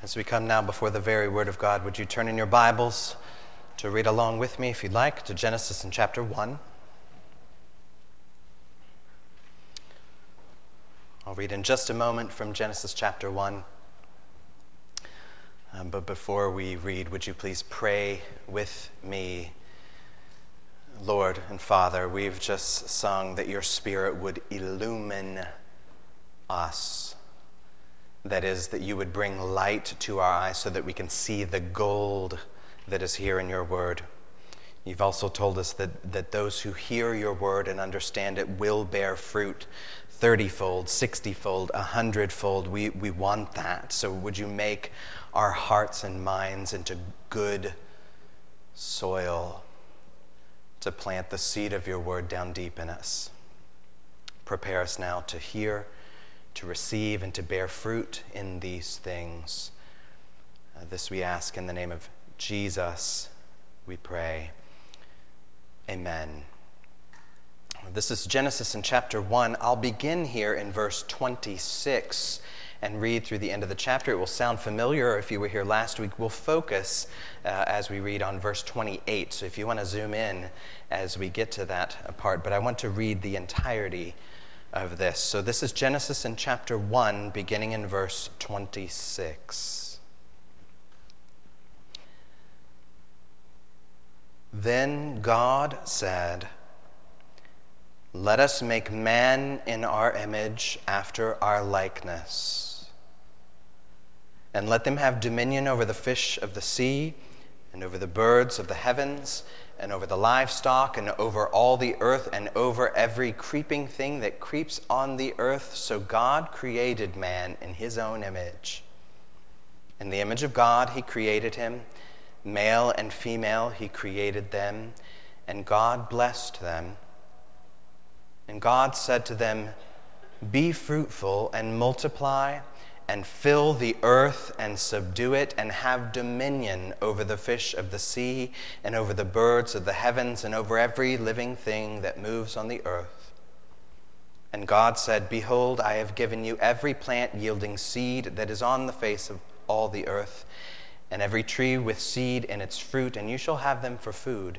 As we come now before the very Word of God, would you turn in your Bibles to read along with me, if you'd like, to Genesis in chapter 1? I'll read in just a moment from Genesis chapter 1. Um, but before we read, would you please pray with me? Lord and Father, we've just sung that your Spirit would illumine us that is, that you would bring light to our eyes so that we can see the gold that is here in your word. You've also told us that, that those who hear your word and understand it will bear fruit 30 fold, 60 fold, 100 fold. We, we want that. So, would you make our hearts and minds into good soil to plant the seed of your word down deep in us? Prepare us now to hear to receive and to bear fruit in these things. Uh, this we ask in the name of Jesus, we pray. Amen. This is Genesis in chapter 1. I'll begin here in verse 26 and read through the end of the chapter. It will sound familiar if you were here last week. We'll focus uh, as we read on verse 28. So if you want to zoom in as we get to that part, but I want to read the entirety of this. So this is Genesis in chapter 1, beginning in verse 26. Then God said, Let us make man in our image after our likeness, and let them have dominion over the fish of the sea, and over the birds of the heavens and over the livestock, and over all the earth, and over every creeping thing that creeps on the earth. So God created man in his own image. In the image of God, he created him. Male and female, he created them. And God blessed them. And God said to them, Be fruitful and multiply and fill the earth and subdue it, and have dominion over the fish of the sea, and over the birds of the heavens, and over every living thing that moves on the earth. And God said, Behold, I have given you every plant yielding seed that is on the face of all the earth, and every tree with seed in its fruit, and you shall have them for food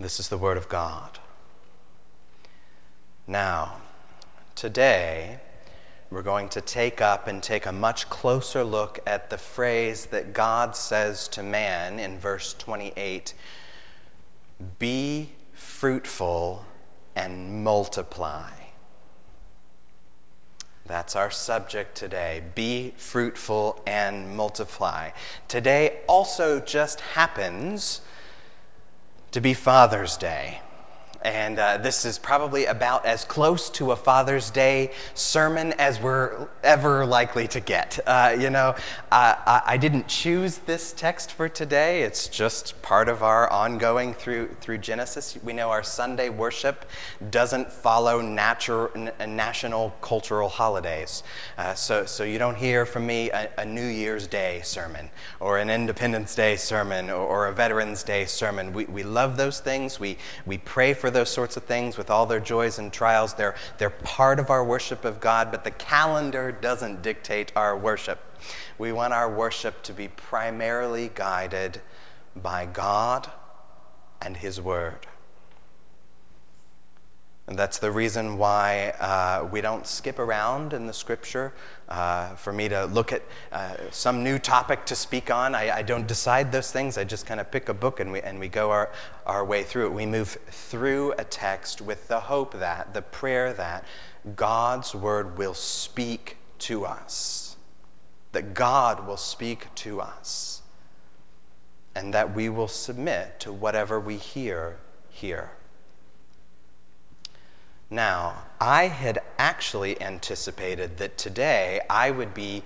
This is the Word of God. Now, today, we're going to take up and take a much closer look at the phrase that God says to man in verse 28 Be fruitful and multiply. That's our subject today. Be fruitful and multiply. Today also just happens to be Father's Day. And uh, this is probably about as close to a Father's Day sermon as we're ever likely to get. Uh, you know, I, I, didn't choose this text for today. It's just part of our ongoing through, through Genesis. We know our Sunday worship doesn't follow natural, national cultural holidays. Uh, so, so you don't hear from me a, a, New Year's Day sermon or an Independence Day sermon or, or a Veterans Day sermon. We, we love those things. We, we pray for those sorts of things with all their joys and trials. They're, they're part of our worship of God, but the calendar doesn't dictate our worship. We want our worship to be primarily guided by God and His Word. And that's the reason why uh, we don't skip around in the scripture. Uh, for me to look at uh, some new topic to speak on, I, I don't decide those things. I just kind of pick a book and we, and we go our, our way through it. We move through a text with the hope that, the prayer that God's word will speak to us, that God will speak to us, and that we will submit to whatever we hear here. Now, I had actually anticipated that today I would be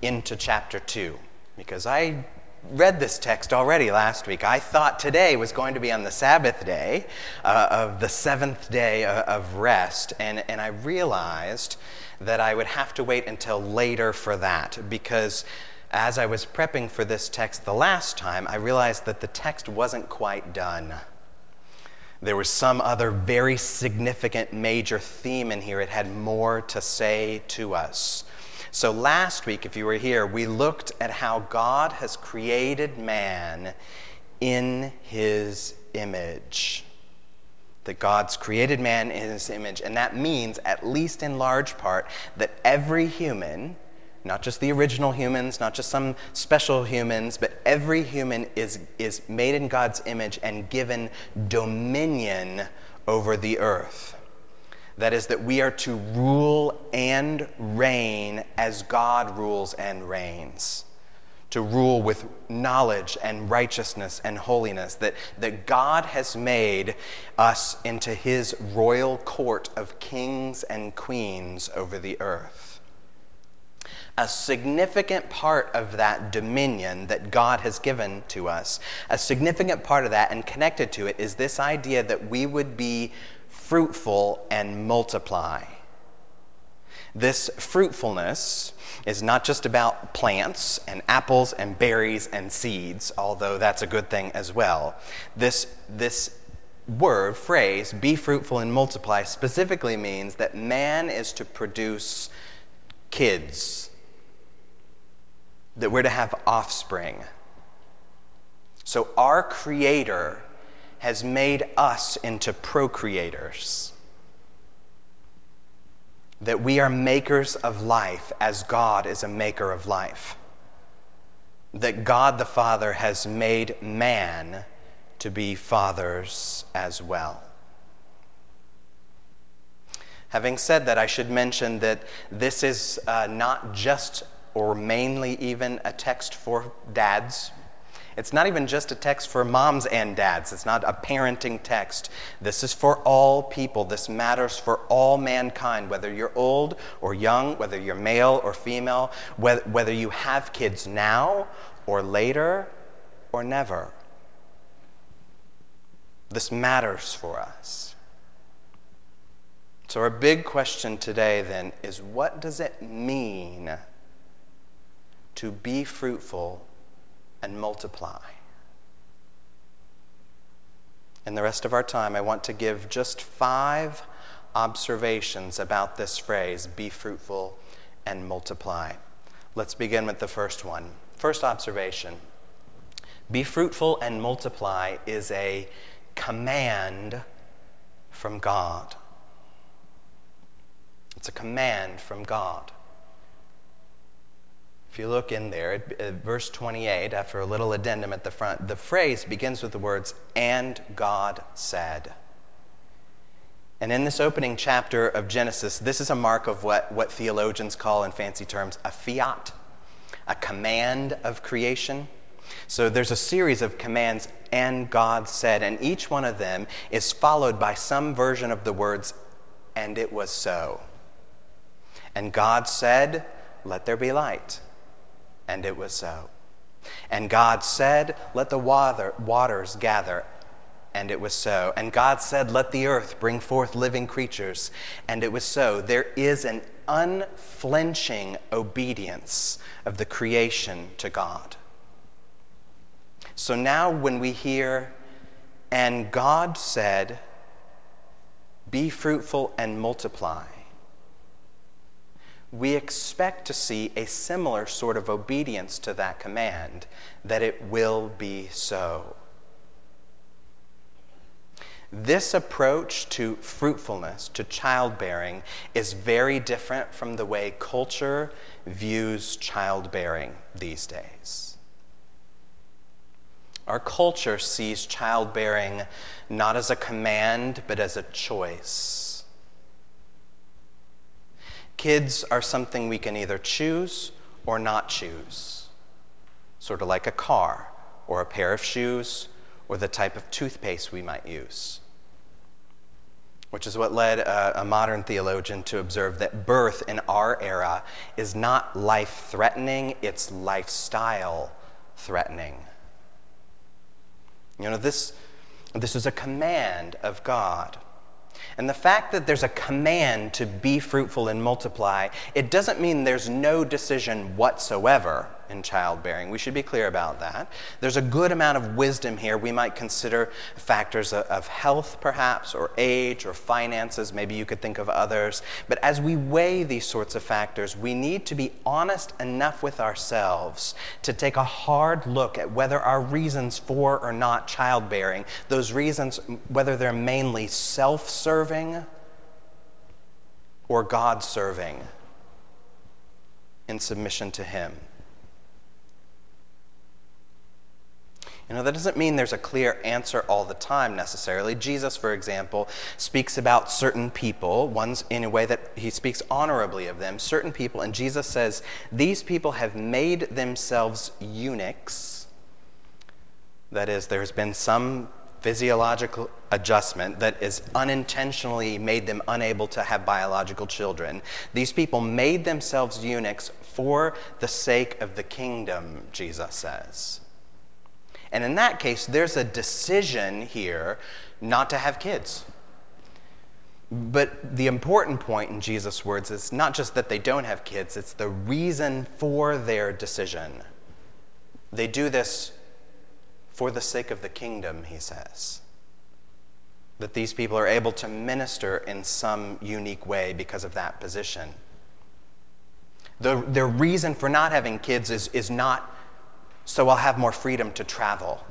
into chapter 2. because I read this text already last week. I thought today was going to be on the Sabbath day uh, of the seventh day uh, of rest, and, and I realized that I would have to wait until later for that because as I was prepping for this text the last time, I realized that the text wasn't quite done. There was some other very significant major theme in here. It had more to say to us. So, last week, if you were here, we looked at how God has created man in his image. That God's created man in his image. And that means, at least in large part, that every human, not just the original humans, not just some special humans, but every human is, is made in God's image and given dominion over the earth. That is, that we are to rule and reign as God rules and reigns. To rule with knowledge and righteousness and holiness. That, that God has made us into his royal court of kings and queens over the earth. A significant part of that dominion that God has given to us, a significant part of that and connected to it is this idea that we would be fruitful and multiply. This fruitfulness is not just about plants and apples and berries and seeds, although that's a good thing as well. This, this word, phrase, be fruitful and multiply, specifically means that man is to produce kids, that we're to have offspring. So our Creator has made us into procreators. That we are makers of life as God is a maker of life. That God the Father has made man to be fathers as well. Having said that, I should mention that this is uh, not just or mainly even a text for dads it's not even just a text for moms and dads, it's not a parenting text. This is for all people. This matters for all mankind, whether you're old or young, whether you're male or female, whether you have kids now or later or never. This matters for us. So, our big question today then is what does it mean to be fruitful and multiply. In the rest of our time, I want to give just five observations about this phrase be fruitful and multiply. Let's begin with the first one. First observation be fruitful and multiply is a command from God. It's a command from God. If you look in there, at uh, verse 28, after a little addendum at the front, the phrase begins with the words, and God said. And in this opening chapter of Genesis, this is a mark of what, what theologians call, in fancy terms, a fiat, a command of creation. So there's a series of commands, and God said, and each one of them is followed by some version of the words, and it was so. And God said, Let there be light. And it was so. And God said, Let the water, waters gather. And it was so. And God said, Let the earth bring forth living creatures. And it was so. There is an unflinching obedience of the creation to God. So now, when we hear, and God said, Be fruitful and multiply, we expect to see a similar sort of obedience to that command, that it will be so. This approach to fruitfulness, to childbearing, is very different from the way culture views childbearing these days. Our culture sees childbearing not as a command, but as a choice Kids are something we can either choose or not choose, sort of like a car or a pair of shoes or the type of toothpaste we might use. which is what led a, a modern theologian to observe that birth in our era is not life threatening, it's lifestyle threatening. You know, this, this is a command of God. And the fact that there's a command to be fruitful and multiply, it doesn't mean there's no decision whatsoever in childbearing. We should be clear about that. There's a good amount of wisdom here. We might consider factors of health, perhaps, or age, or finances. Maybe you could think of others. But as we weigh these sorts of factors, we need to be honest enough with ourselves to take a hard look at whether our reasons for or not childbearing, those reasons, whether they're mainly self serving or God serving in submission to Him. You know, that doesn't mean there's a clear answer all the time necessarily. Jesus, for example, speaks about certain people, ones in a way that he speaks honorably of them, certain people, and Jesus says, These people have made themselves eunuchs. That is, there's been some physiological adjustment that is unintentionally made them unable to have biological children. These people made themselves eunuchs for the sake of the kingdom, Jesus says. And in that case, there's a decision here not to have kids. But the important point in Jesus' words is not just that they don't have kids, it's the reason for their decision. They do this for the sake of the kingdom, he says. That these people are able to minister in some unique way because of that position. The, the reason for not having kids is, is not so I'll have more freedom to travel.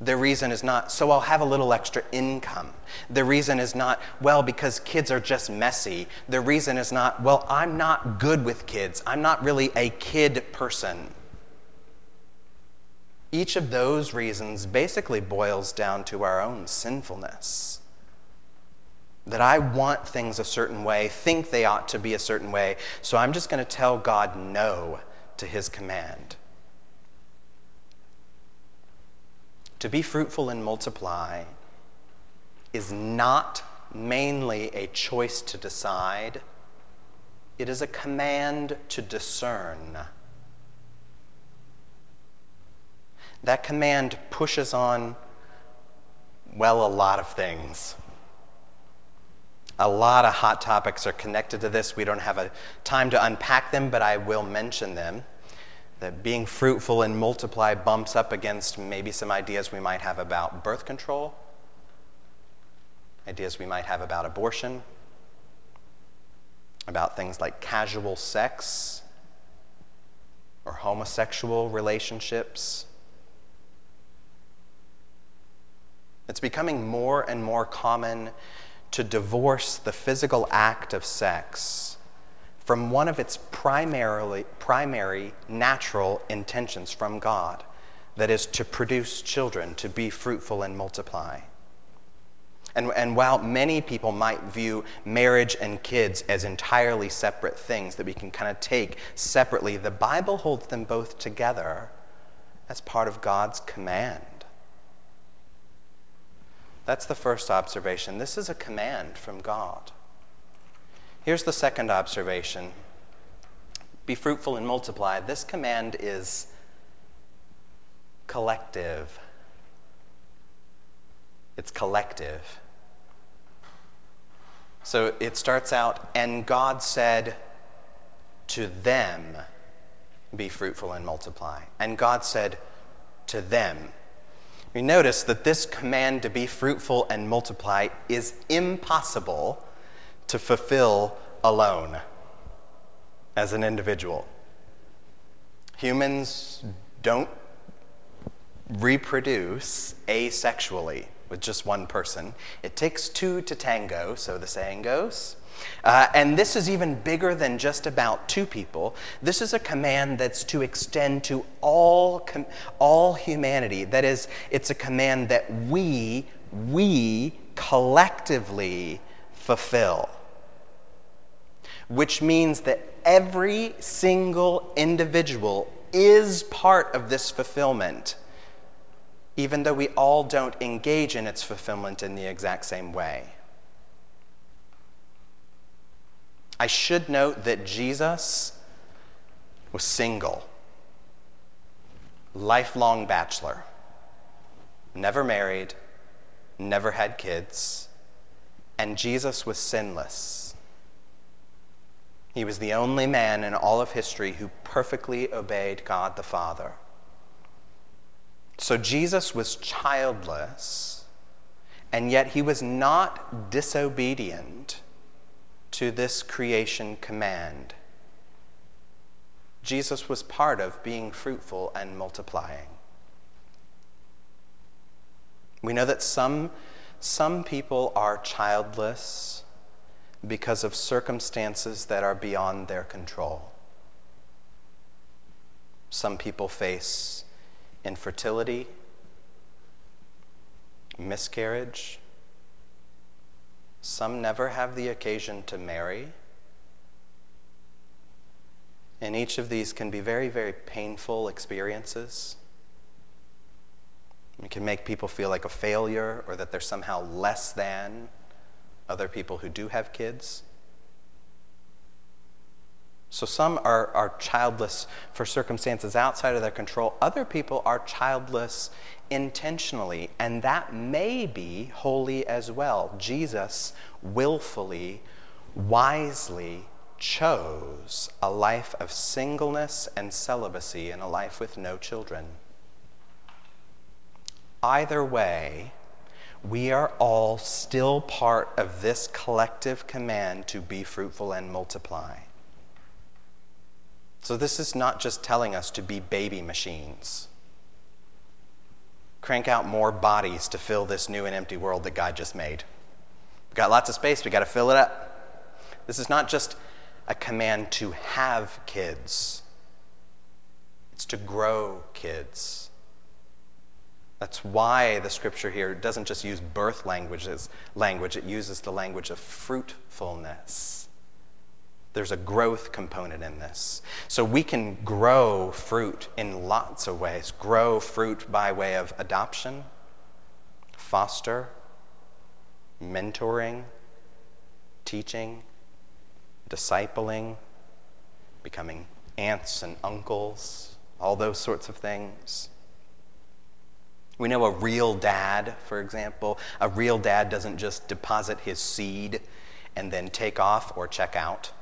The reason is not, so I'll have a little extra income. The reason is not, well, because kids are just messy. The reason is not, well, I'm not good with kids. I'm not really a kid person. Each of those reasons basically boils down to our own sinfulness. That I want things a certain way, think they ought to be a certain way, so I'm just going to tell God no to his command. To be fruitful and multiply is not mainly a choice to decide, it is a command to discern. That command pushes on, well, a lot of things. A lot of hot topics are connected to this. We don't have a time to unpack them, but I will mention them that being fruitful and multiply bumps up against maybe some ideas we might have about birth control, ideas we might have about abortion, about things like casual sex or homosexual relationships. It's becoming more and more common to divorce the physical act of sex from one of its primarily, primary natural intentions from God that is, to produce children, to be fruitful and multiply. And, and while many people might view marriage and kids as entirely separate things that we can kind of take separately, the Bible holds them both together as part of God's command. That's the first observation. This is a command from God. Here's the second observation be fruitful and multiply. This command is collective. It's collective. So it starts out, and God said to them, Be fruitful and multiply. And God said to them, we notice that this command to be fruitful and multiply is impossible to fulfill alone as an individual. Humans don't reproduce asexually with just one person. It takes two to tango, so the saying goes. Uh, and this is even bigger than just about two people. This is a command that's to extend to all, com- all humanity. That is, it's a command that we, we collectively fulfill which means that every single individual is part of this fulfillment, even though we all don't engage in its fulfillment in the exact same way. I should note that Jesus was single, lifelong bachelor, never married, never had kids, and Jesus was sinless. He was the only man in all of history who perfectly obeyed God the Father. So Jesus was childless, and yet he was not disobedient to this creation command. Jesus was part of being fruitful and multiplying. We know that some, some people are childless because of circumstances that are beyond their control. Some people face infertility, miscarriage. Some never have the occasion to marry. And each of these can be very, very painful experiences. It can make people feel like a failure or that they're somehow less than other people who do have kids. So some are, are childless for circumstances outside of their control. Other people are childless intentionally, and that may be holy as well. Jesus willfully, wisely chose a life of singleness and celibacy and a life with no children. Either way, we are all still part of this collective command to be fruitful and multiply. So, this is not just telling us to be baby machines. Crank out more bodies to fill this new and empty world that God just made. We've got lots of space, we've got to fill it up. This is not just a command to have kids, it's to grow kids. That's why the scripture here doesn't just use birth language as language, it uses the language of fruitfulness. There's a growth component in this. So we can grow fruit in lots of ways. Grow fruit by way of adoption, foster, mentoring, teaching, discipling, becoming aunts and uncles, all those sorts of things. We know a real dad, for example, a real dad doesn't just deposit his seed and then take off or check out.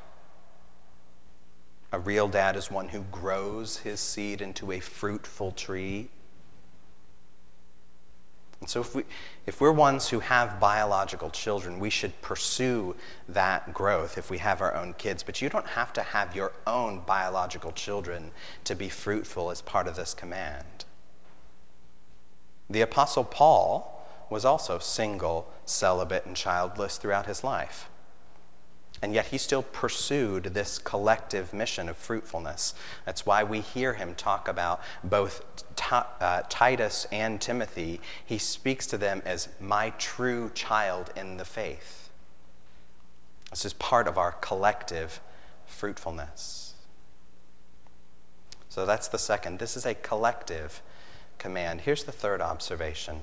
A real dad is one who grows his seed into a fruitful tree. And so, if, we, if we're ones who have biological children, we should pursue that growth if we have our own kids. But you don't have to have your own biological children to be fruitful as part of this command. The Apostle Paul was also single, celibate, and childless throughout his life. And yet he still pursued this collective mission of fruitfulness. That's why we hear him talk about both uh, Titus and Timothy. He speaks to them as my true child in the faith. This is part of our collective fruitfulness. So that's the second. This is a collective command. Here's the third observation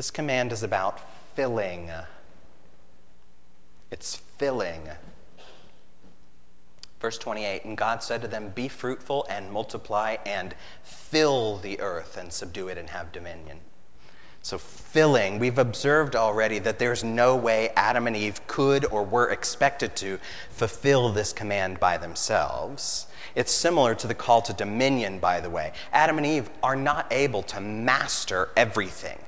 this command is about filling. It's filling. Verse 28 And God said to them, Be fruitful and multiply and fill the earth and subdue it and have dominion. So, filling, we've observed already that there's no way Adam and Eve could or were expected to fulfill this command by themselves. It's similar to the call to dominion, by the way. Adam and Eve are not able to master everything.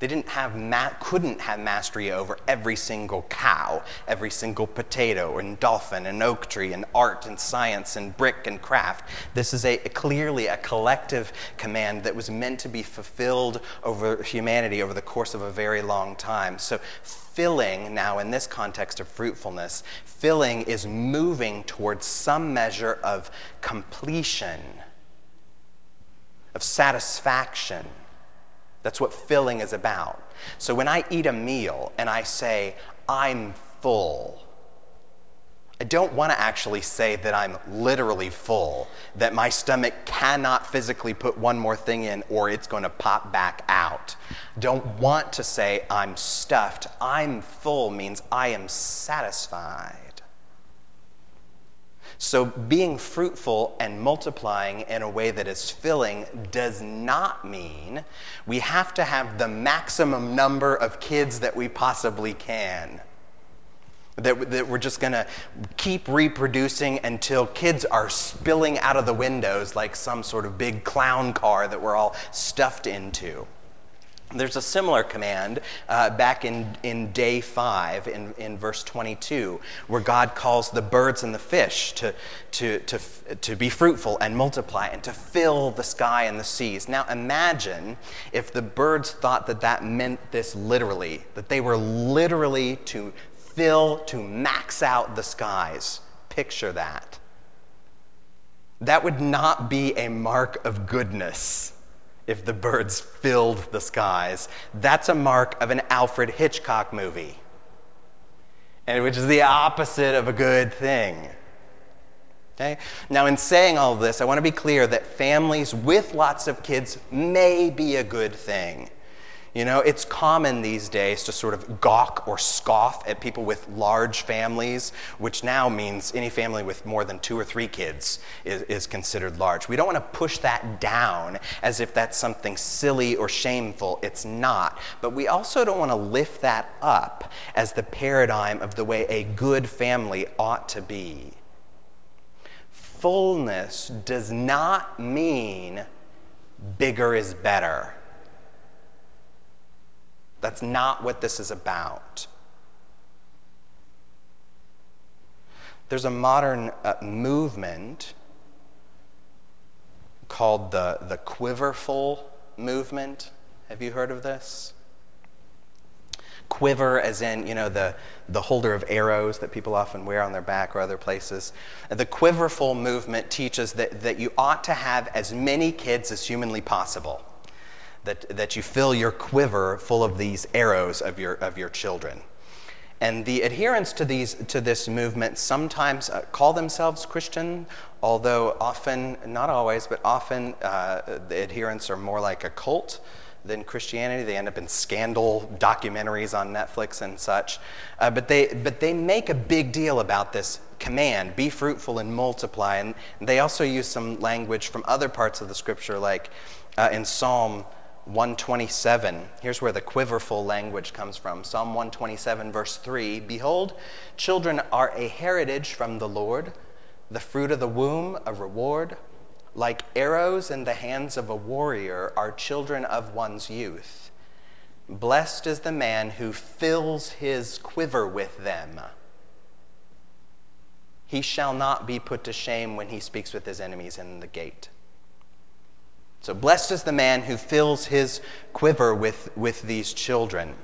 They didn't have ma- couldn't have mastery over every single cow, every single potato and dolphin and oak tree and art and science and brick and craft. This is a, clearly a collective command that was meant to be fulfilled over humanity over the course of a very long time. So filling now in this context of fruitfulness, filling is moving towards some measure of completion, of satisfaction that's what filling is about. So when I eat a meal and I say, I'm full, I don't want to actually say that I'm literally full, that my stomach cannot physically put one more thing in or it's going to pop back out. Don't want to say I'm stuffed. I'm full means I am satisfied. So, being fruitful and multiplying in a way that is filling does not mean we have to have the maximum number of kids that we possibly can. That, that we're just going to keep reproducing until kids are spilling out of the windows like some sort of big clown car that we're all stuffed into. There's a similar command uh, back in, in day five, in, in verse 22, where God calls the birds and the fish to, to, to, to be fruitful and multiply and to fill the sky and the seas. Now imagine if the birds thought that that meant this literally, that they were literally to fill, to max out the skies. Picture that. That would not be a mark of goodness if the birds filled the skies. That's a mark of an Alfred Hitchcock movie, and which is the opposite of a good thing. Okay? Now, in saying all this, I want to be clear that families with lots of kids may be a good thing. You know, it's common these days to sort of gawk or scoff at people with large families, which now means any family with more than two or three kids is, is considered large. We don't want to push that down as if that's something silly or shameful. It's not. But we also don't want to lift that up as the paradigm of the way a good family ought to be. Fullness does not mean bigger is better. That's not what this is about. There's a modern uh, movement called the, the quiverful movement. Have you heard of this? Quiver, as in, you know, the, the holder of arrows that people often wear on their back or other places. The quiverful movement teaches that, that you ought to have as many kids as humanly possible that, that you fill your quiver full of these arrows of your, of your children. And the adherents to, these, to this movement sometimes uh, call themselves Christian, although often, not always, but often uh, the adherents are more like a cult than Christianity. They end up in scandal documentaries on Netflix and such. Uh, but, they, but they make a big deal about this command be fruitful and multiply. And they also use some language from other parts of the scripture, like uh, in Psalm 127. Here's where the quiverful language comes from. Psalm 127, verse 3 Behold, children are a heritage from the Lord, the fruit of the womb, a reward. Like arrows in the hands of a warrior are children of one's youth. Blessed is the man who fills his quiver with them. He shall not be put to shame when he speaks with his enemies in the gate. So blessed is the man who fills his quiver with, with these children.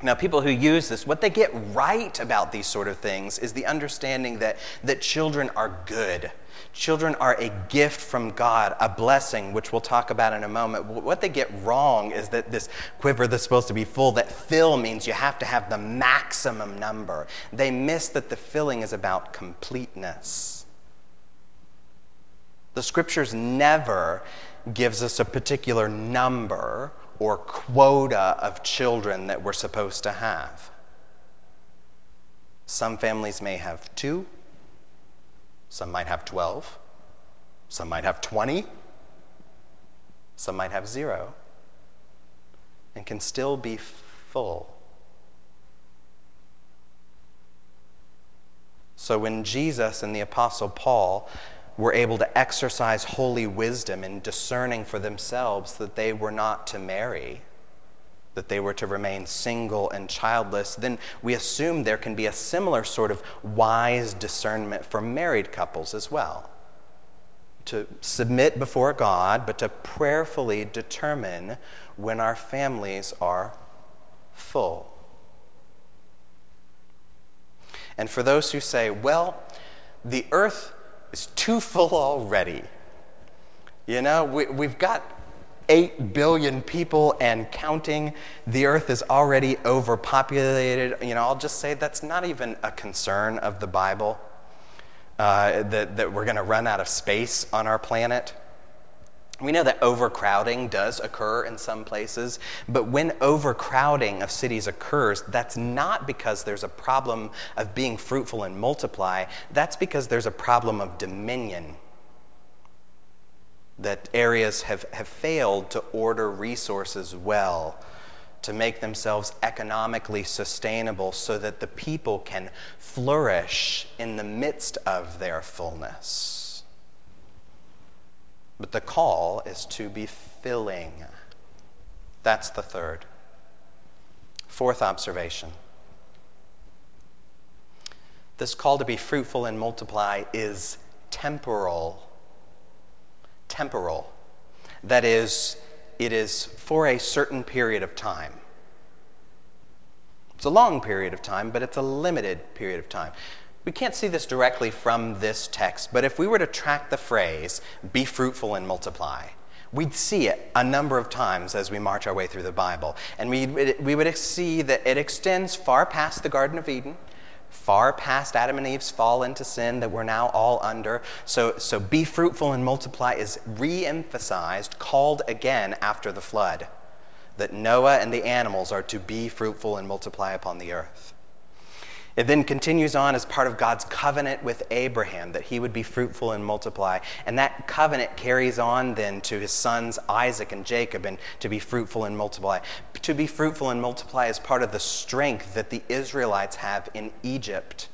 Now, people who use this, what they get right about these sort of things is the understanding that, that children are good. Children are a gift from God, a blessing, which we'll talk about in a moment. What they get wrong is that this quiver that's supposed to be full, that fill means you have to have the maximum number. They miss that the filling is about completeness. The scriptures never gives us a particular number or quota of children that we're supposed to have. Some families may have two, some might have 12, some might have 20, some might have zero, and can still be full. So when Jesus and the Apostle Paul were able to exercise holy wisdom in discerning for themselves that they were not to marry, that they were to remain single and childless, then we assume there can be a similar sort of wise discernment for married couples as well. To submit before God, but to prayerfully determine when our families are full. And for those who say, well, the earth is too full already. You know, we, we've got 8 billion people and counting. The earth is already overpopulated. You know, I'll just say that's not even a concern of the Bible, uh, that, that we're going to run out of space on our planet. We know that overcrowding does occur in some places, but when overcrowding of cities occurs, that's not because there's a problem of being fruitful and multiply, that's because there's a problem of dominion. That areas have, have failed to order resources well, to make themselves economically sustainable so that the people can flourish in the midst of their fullness. But the call is to be filling. That's the third. Fourth observation this call to be fruitful and multiply is temporal. Temporal. That is, it is for a certain period of time. It's a long period of time, but it's a limited period of time. We can't see this directly from this text, but if we were to track the phrase, be fruitful and multiply, we'd see it a number of times as we march our way through the Bible. And we, we would see that it extends far past the Garden of Eden, far past Adam and Eve's fall into sin that we're now all under. So, so be fruitful and multiply is re emphasized, called again after the flood. That Noah and the animals are to be fruitful and multiply upon the earth. It then continues on as part of God's covenant with Abraham that he would be fruitful and multiply. And that covenant carries on then to his sons Isaac and Jacob and to be fruitful and multiply. To be fruitful and multiply is part of the strength that the Israelites have in Egypt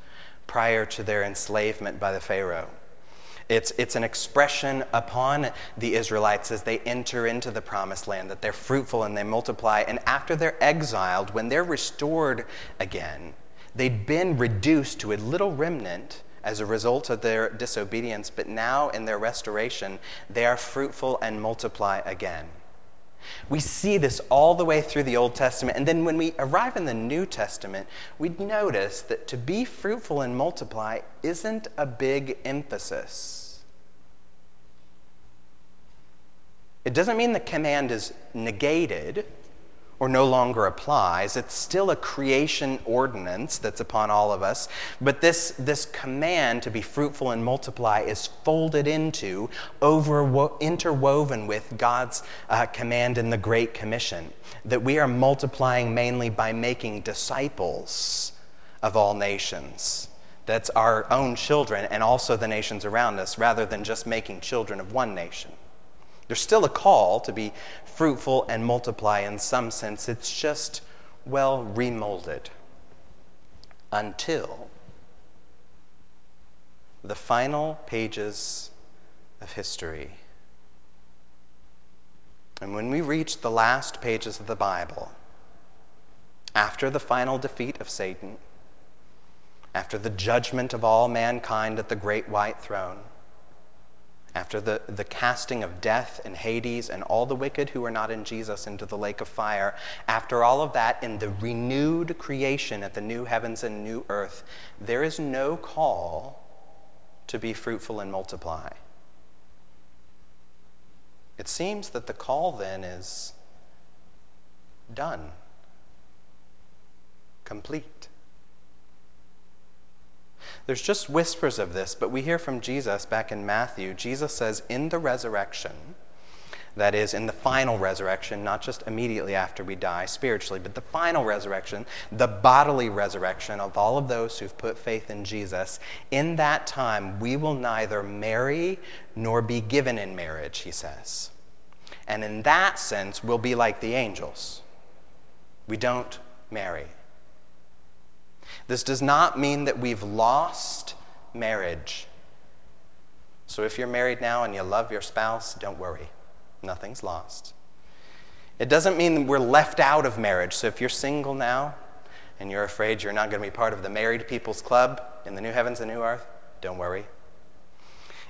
prior to their enslavement by the Pharaoh. It's, it's an expression upon the Israelites as they enter into the promised land that they're fruitful and they multiply. And after they're exiled, when they're restored again, They'd been reduced to a little remnant as a result of their disobedience, but now in their restoration, they are fruitful and multiply again. We see this all the way through the Old Testament. And then when we arrive in the New Testament, we notice that to be fruitful and multiply isn't a big emphasis. It doesn't mean the command is negated or no longer applies. It's still a creation ordinance that's upon all of us. But this, this command to be fruitful and multiply is folded into, over, interwoven with God's uh, command in the Great Commission that we are multiplying mainly by making disciples of all nations. That's our own children and also the nations around us, rather than just making children of one nation. There's still a call to be fruitful and multiply in some sense. It's just, well, remolded until the final pages of history. And when we reach the last pages of the Bible, after the final defeat of Satan, after the judgment of all mankind at the great white throne, after the, the casting of death and Hades and all the wicked who are not in Jesus into the lake of fire, after all of that, in the renewed creation at the new heavens and new earth, there is no call to be fruitful and multiply. It seems that the call then is done, complete. There's just whispers of this, but we hear from Jesus back in Matthew. Jesus says, in the resurrection, that is, in the final resurrection, not just immediately after we die spiritually, but the final resurrection, the bodily resurrection of all of those who've put faith in Jesus, in that time we will neither marry nor be given in marriage, he says. And in that sense, we'll be like the angels. We don't marry. This does not mean that we've lost marriage. So if you're married now and you love your spouse, don't worry. Nothing's lost. It doesn't mean we're left out of marriage. So if you're single now and you're afraid you're not going to be part of the married people's club in the new heavens and new earth, don't worry.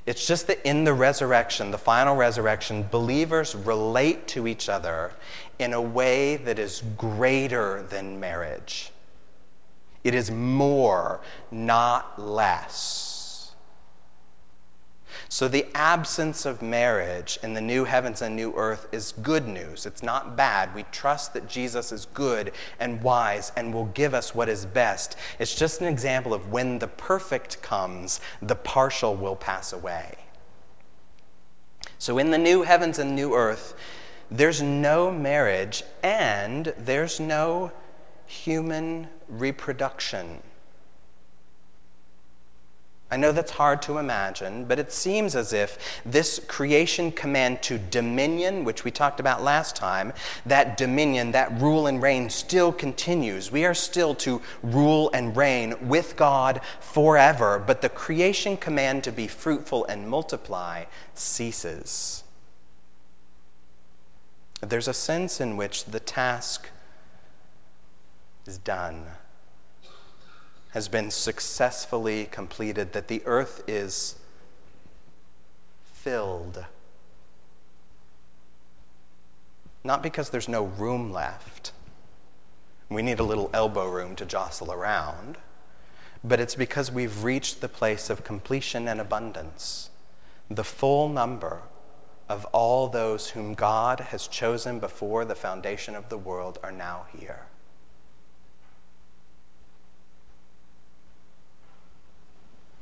It's just that in the resurrection, the final resurrection, believers relate to each other in a way that is greater than marriage. It is more, not less. So, the absence of marriage in the new heavens and new earth is good news. It's not bad. We trust that Jesus is good and wise and will give us what is best. It's just an example of when the perfect comes, the partial will pass away. So, in the new heavens and new earth, there's no marriage and there's no human reproduction. I know that's hard to imagine, but it seems as if this creation command to dominion, which we talked about last time, that dominion, that rule and reign still continues. We are still to rule and reign with God forever, but the creation command to be fruitful and multiply ceases. There's a sense in which the task is done has been successfully completed, that the earth is filled. Not because there's no room left. We need a little elbow room to jostle around. But it's because we've reached the place of completion and abundance. The full number of all those whom God has chosen before the foundation of the world are now here.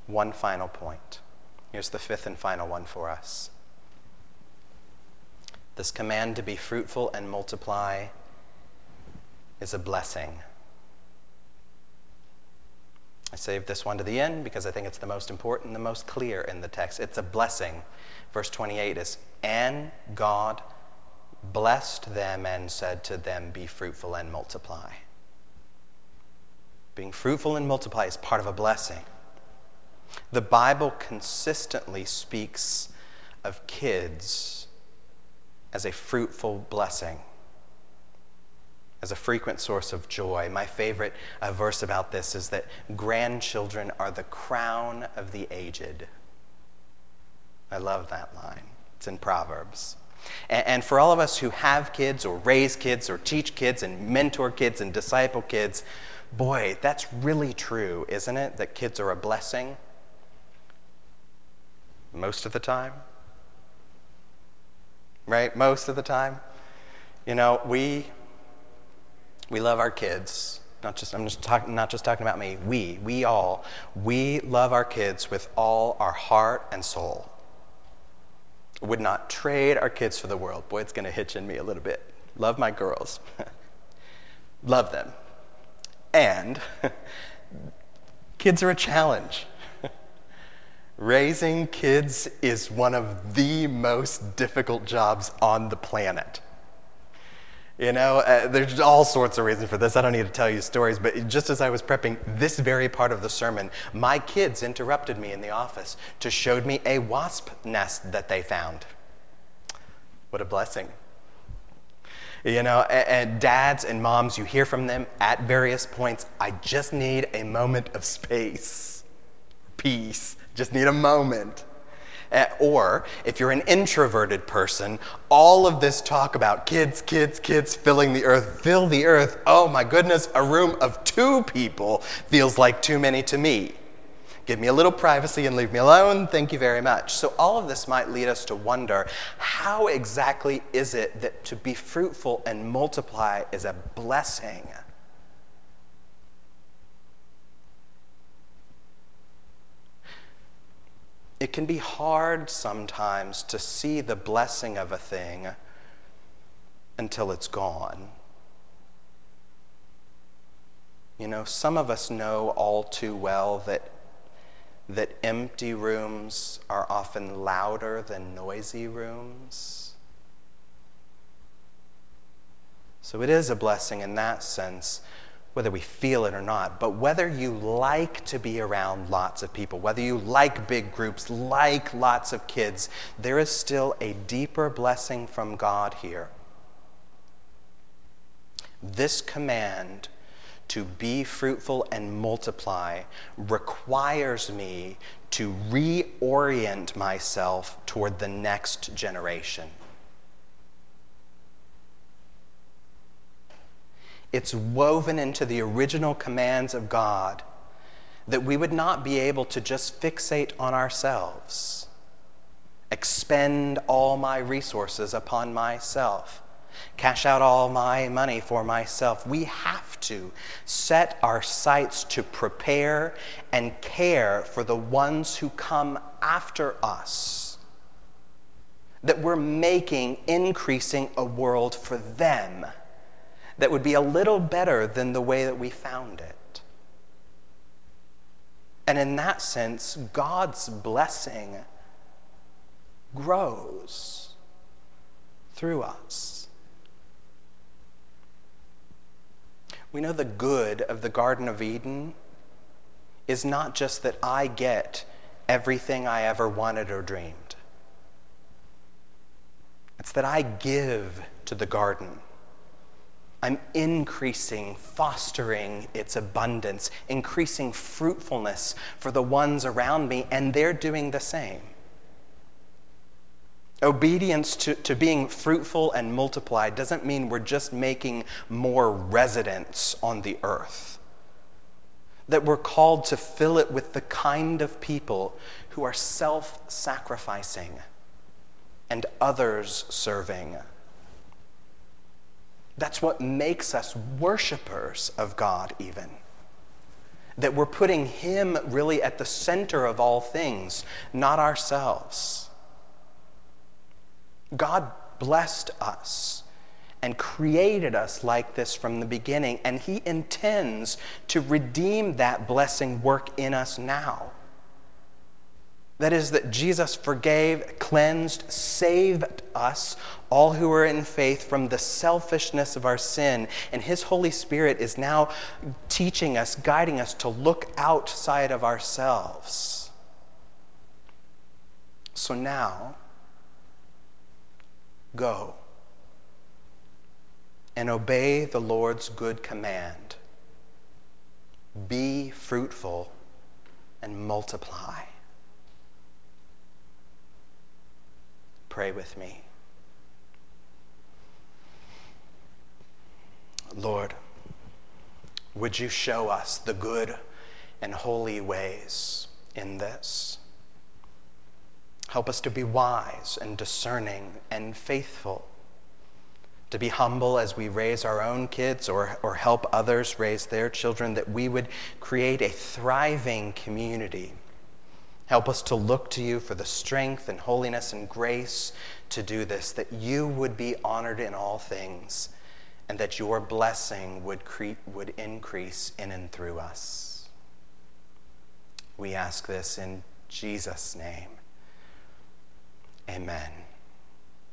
One final point. Here's the fifth and final one for us. This command to be fruitful and multiply is a blessing. I saved this one to the end because I think it's the most important, the most clear in the text. It's a blessing. Verse 28 is, And God blessed them and said to them, Be fruitful and multiply. Being fruitful and multiply is part of a blessing. The Bible consistently speaks of kids as a fruitful blessing, as a frequent source of joy. My favorite uh, verse about this is that grandchildren are the crown of the aged. I love that line. It's in Proverbs. And, and for all of us who have kids or raise kids or teach kids and mentor kids and disciple kids, boy, that's really true, isn't it? That kids are a blessing most of the time. Right? Most of the time. You know, we we love our kids. Not just I'm just talking not just talking about me. We, we all, we love our kids with all our heart and soul. Would not trade our kids for the world. Boy, it's gonna hitch in me a little bit. Love my girls. love them. And kids are a challenge. Raising kids is one of the most difficult jobs on the planet. You know, uh, there's all sorts of reasons for this. I don't need to tell you stories, but just as I was prepping this very part of the sermon, my kids interrupted me in the office to show me a wasp nest that they found. What a blessing. You know, and, and dads and moms, you hear from them at various points I just need a moment of space, peace just need a moment. Eh, or if you're an introverted person, all of this talk about kids, kids, kids filling the earth, fill the earth, oh my goodness, a room of two people feels like too many to me. Give me a little privacy and leave me alone. Thank you very much. So, all of this might lead us to wonder how exactly is it that to be fruitful and multiply is a blessing? It can be hard sometimes to see the blessing of a thing until it's gone. You know, some of us know all too well that, that empty rooms are often louder than noisy rooms. So it is a blessing in that sense whether we feel it or not, but whether you like to be around lots of people, whether you like big groups, like lots of kids, there is still a deeper blessing from God here. This command to be fruitful and multiply requires me to reorient myself toward the next generation. It's woven into the original commands of God that we would not be able to just fixate on ourselves. expend all my resources upon myself, cash out all my money for myself. We have to set our sights to prepare and care for the ones who come after us. That we're making increasing a world for them that would be a little better than the way that we found it. And in that sense, God's blessing grows through us. We know the good of the Garden of Eden is not just that I get everything I ever wanted or dreamed, it's that I give to the garden. I'm increasing, fostering its abundance, increasing fruitfulness for the ones around me, and they're doing the same. Obedience to, to being fruitful and multiplied doesn't mean we're just making more residents on the earth. That we're called to fill it with the kind of people who are self sacrificing and others serving. That's what makes us worshipers of God, even. That we're putting Him really at the center of all things, not ourselves. God blessed us and created us like this from the beginning, and He intends to redeem that blessing work in us now. That is, that Jesus forgave, cleansed, saved us, all who are in faith, from the selfishness of our sin. And His Holy Spirit is now teaching us, guiding us to look outside of ourselves. So now, go and obey the Lord's good command be fruitful and multiply. Pray with me. Lord, would you show us the good and holy ways in this? Help us to be wise and discerning and faithful, to be humble as we raise our own kids or, or help others raise their children, that we would create a thriving community Help us to look to you for the strength and holiness and grace to do this, that you would be honored in all things, and that your blessing would, cre- would increase in and through us. We ask this in Jesus' name. Amen.